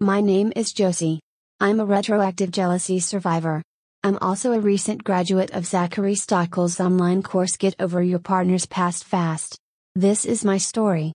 My name is Josie. I'm a retroactive jealousy survivor. I'm also a recent graduate of Zachary Stockill's online course Get Over Your Partner's Past Fast. This is my story.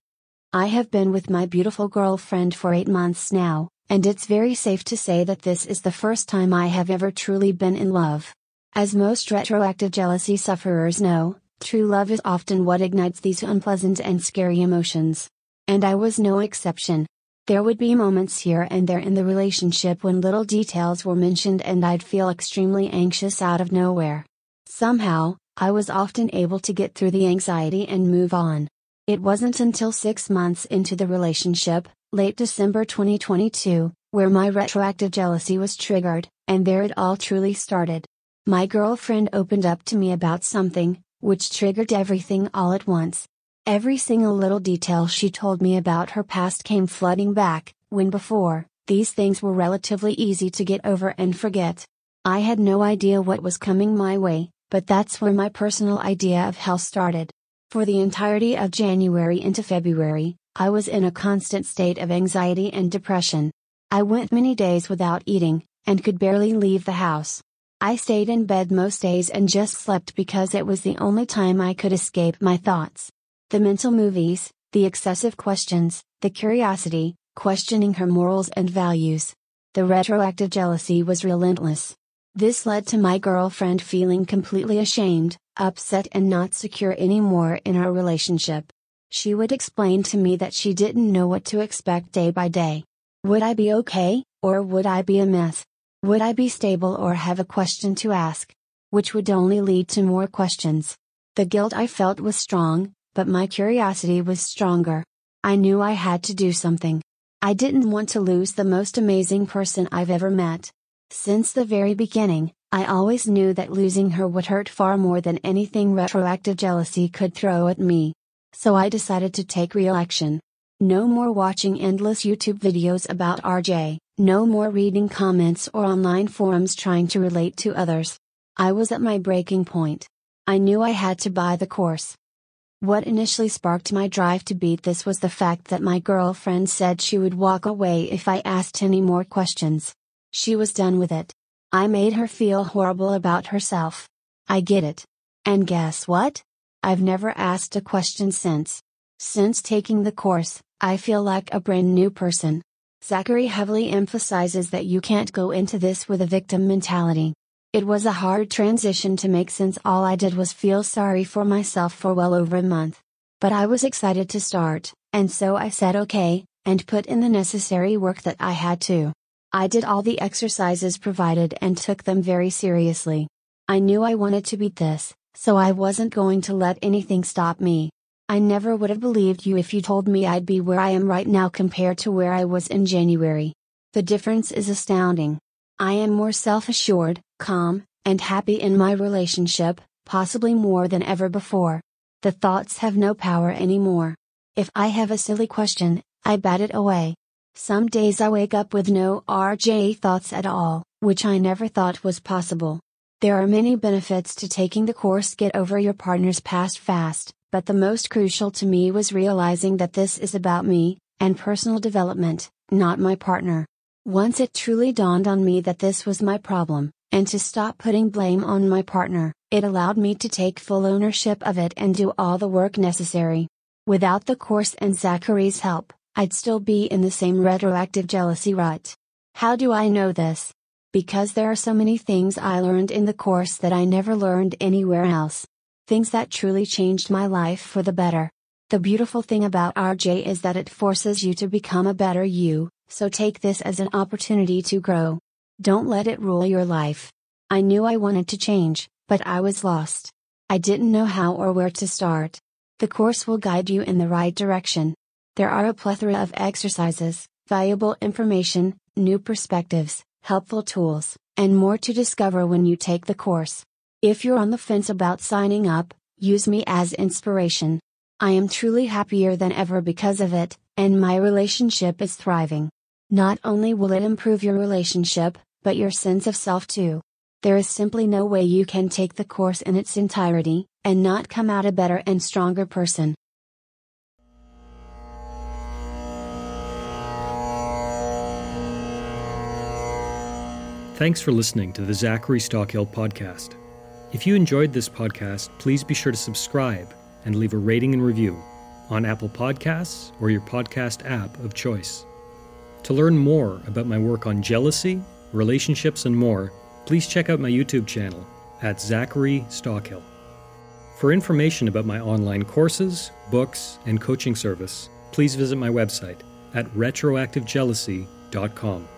I have been with my beautiful girlfriend for eight months now, and it's very safe to say that this is the first time I have ever truly been in love. As most retroactive jealousy sufferers know, true love is often what ignites these unpleasant and scary emotions. And I was no exception. There would be moments here and there in the relationship when little details were mentioned and I'd feel extremely anxious out of nowhere. Somehow, I was often able to get through the anxiety and move on. It wasn't until six months into the relationship, late December 2022, where my retroactive jealousy was triggered, and there it all truly started. My girlfriend opened up to me about something, which triggered everything all at once. Every single little detail she told me about her past came flooding back, when before, these things were relatively easy to get over and forget. I had no idea what was coming my way, but that's where my personal idea of hell started. For the entirety of January into February, I was in a constant state of anxiety and depression. I went many days without eating, and could barely leave the house. I stayed in bed most days and just slept because it was the only time I could escape my thoughts. The mental movies, the excessive questions, the curiosity, questioning her morals and values. The retroactive jealousy was relentless. This led to my girlfriend feeling completely ashamed, upset, and not secure anymore in our relationship. She would explain to me that she didn't know what to expect day by day. Would I be okay, or would I be a mess? Would I be stable or have a question to ask? Which would only lead to more questions. The guilt I felt was strong, but my curiosity was stronger. I knew I had to do something. I didn't want to lose the most amazing person I've ever met. Since the very beginning, I always knew that losing her would hurt far more than anything retroactive jealousy could throw at me. So I decided to take real action. No more watching endless YouTube videos about RJ, no more reading comments or online forums trying to relate to others. I was at my breaking point. I knew I had to buy the course. What initially sparked my drive to beat this was the fact that my girlfriend said she would walk away if I asked any more questions. She was done with it. I made her feel horrible about herself. I get it. And guess what? I've never asked a question since. Since taking the course, I feel like a brand new person. Zachary heavily emphasizes that you can't go into this with a victim mentality. It was a hard transition to make since all I did was feel sorry for myself for well over a month. But I was excited to start, and so I said okay, and put in the necessary work that I had to. I did all the exercises provided and took them very seriously. I knew I wanted to beat this, so I wasn't going to let anything stop me. I never would have believed you if you told me I'd be where I am right now compared to where I was in January. The difference is astounding. I am more self assured, calm, and happy in my relationship, possibly more than ever before. The thoughts have no power anymore. If I have a silly question, I bat it away. Some days I wake up with no RJ thoughts at all, which I never thought was possible. There are many benefits to taking the course Get Over Your Partner's Past Fast, but the most crucial to me was realizing that this is about me, and personal development, not my partner. Once it truly dawned on me that this was my problem, and to stop putting blame on my partner, it allowed me to take full ownership of it and do all the work necessary. Without the course and Zachary's help, I'd still be in the same retroactive jealousy rut. How do I know this? Because there are so many things I learned in the course that I never learned anywhere else. Things that truly changed my life for the better. The beautiful thing about RJ is that it forces you to become a better you, so take this as an opportunity to grow. Don't let it rule your life. I knew I wanted to change, but I was lost. I didn't know how or where to start. The course will guide you in the right direction. There are a plethora of exercises, valuable information, new perspectives, helpful tools, and more to discover when you take the course. If you're on the fence about signing up, use me as inspiration. I am truly happier than ever because of it, and my relationship is thriving. Not only will it improve your relationship, but your sense of self too. There is simply no way you can take the course in its entirety, and not come out a better and stronger person. Thanks for listening to the Zachary Stockill podcast. If you enjoyed this podcast, please be sure to subscribe and leave a rating and review on Apple Podcasts or your podcast app of choice. To learn more about my work on jealousy, relationships, and more, please check out my YouTube channel at Zachary Stockill. For information about my online courses, books, and coaching service, please visit my website at retroactivejealousy.com.